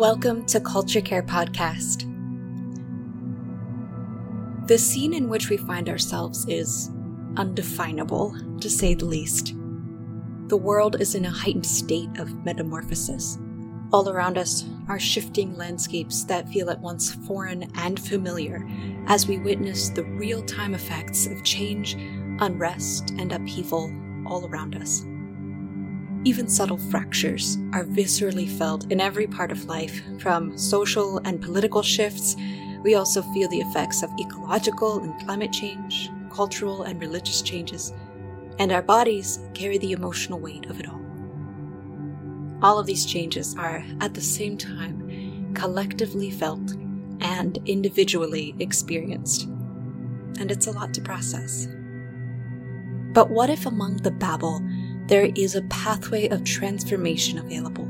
Welcome to Culture Care Podcast. The scene in which we find ourselves is undefinable, to say the least. The world is in a heightened state of metamorphosis. All around us are shifting landscapes that feel at once foreign and familiar as we witness the real time effects of change, unrest, and upheaval all around us. Even subtle fractures are viscerally felt in every part of life, from social and political shifts. We also feel the effects of ecological and climate change, cultural and religious changes, and our bodies carry the emotional weight of it all. All of these changes are, at the same time, collectively felt and individually experienced. And it's a lot to process. But what if among the babble, there is a pathway of transformation available.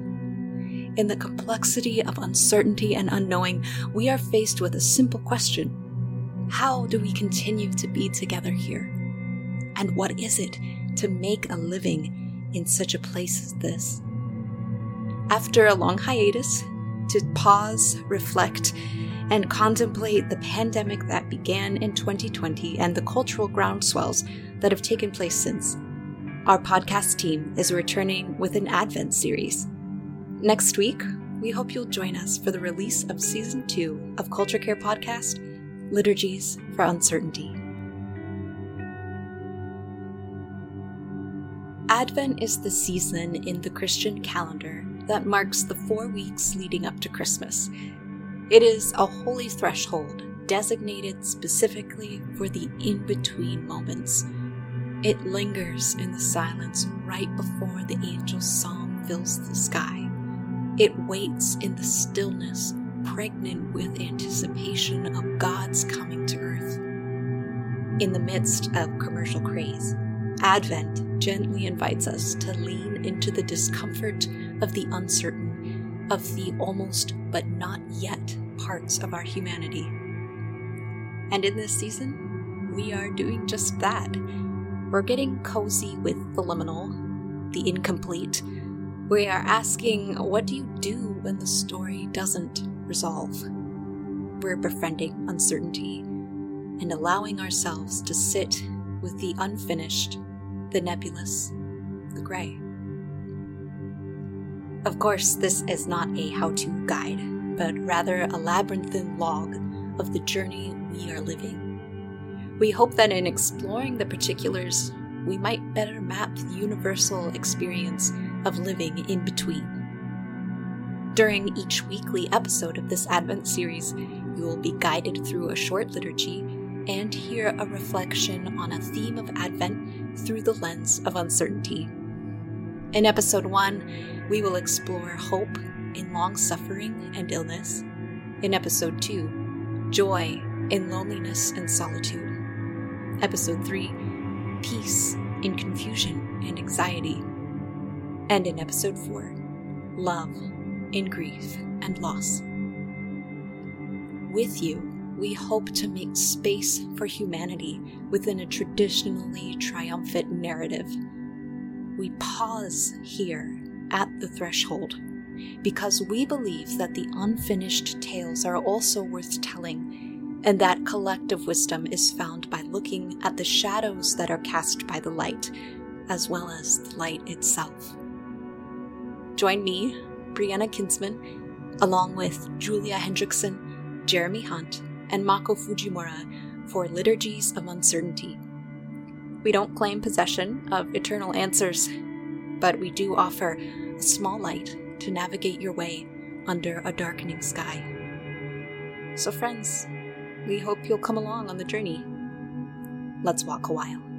In the complexity of uncertainty and unknowing, we are faced with a simple question How do we continue to be together here? And what is it to make a living in such a place as this? After a long hiatus, to pause, reflect, and contemplate the pandemic that began in 2020 and the cultural groundswells that have taken place since our podcast team is returning with an Advent series. Next week, we hope you'll join us for the release of season two of Culture Care Podcast Liturgies for Uncertainty. Advent is the season in the Christian calendar that marks the four weeks leading up to Christmas. It is a holy threshold designated specifically for the in between moments it lingers in the silence right before the angel's song fills the sky. It waits in the stillness, pregnant with anticipation of God's coming to earth. In the midst of commercial craze, Advent gently invites us to lean into the discomfort of the uncertain, of the almost but not yet parts of our humanity. And in this season, we are doing just that we're getting cozy with the liminal, the incomplete. We are asking, what do you do when the story doesn't resolve? We're befriending uncertainty and allowing ourselves to sit with the unfinished, the nebulous, the gray. Of course, this is not a how to guide, but rather a labyrinthine log of the journey we are living. We hope that in exploring the particulars, we might better map the universal experience of living in between. During each weekly episode of this Advent series, you will be guided through a short liturgy and hear a reflection on a theme of Advent through the lens of uncertainty. In episode 1, we will explore hope in long suffering and illness. In episode 2, joy in loneliness and solitude. Episode 3 Peace in Confusion and Anxiety. And in Episode 4 Love in Grief and Loss. With you, we hope to make space for humanity within a traditionally triumphant narrative. We pause here at the threshold because we believe that the unfinished tales are also worth telling and that collective wisdom is found by looking at the shadows that are cast by the light, as well as the light itself. Join me, Brianna Kinsman, along with Julia Hendrickson, Jeremy Hunt, and Mako Fujimura for Liturgies of Uncertainty. We don't claim possession of eternal answers, but we do offer a small light to navigate your way under a darkening sky. So, friends, we hope you'll come along on the journey. Let's walk a while.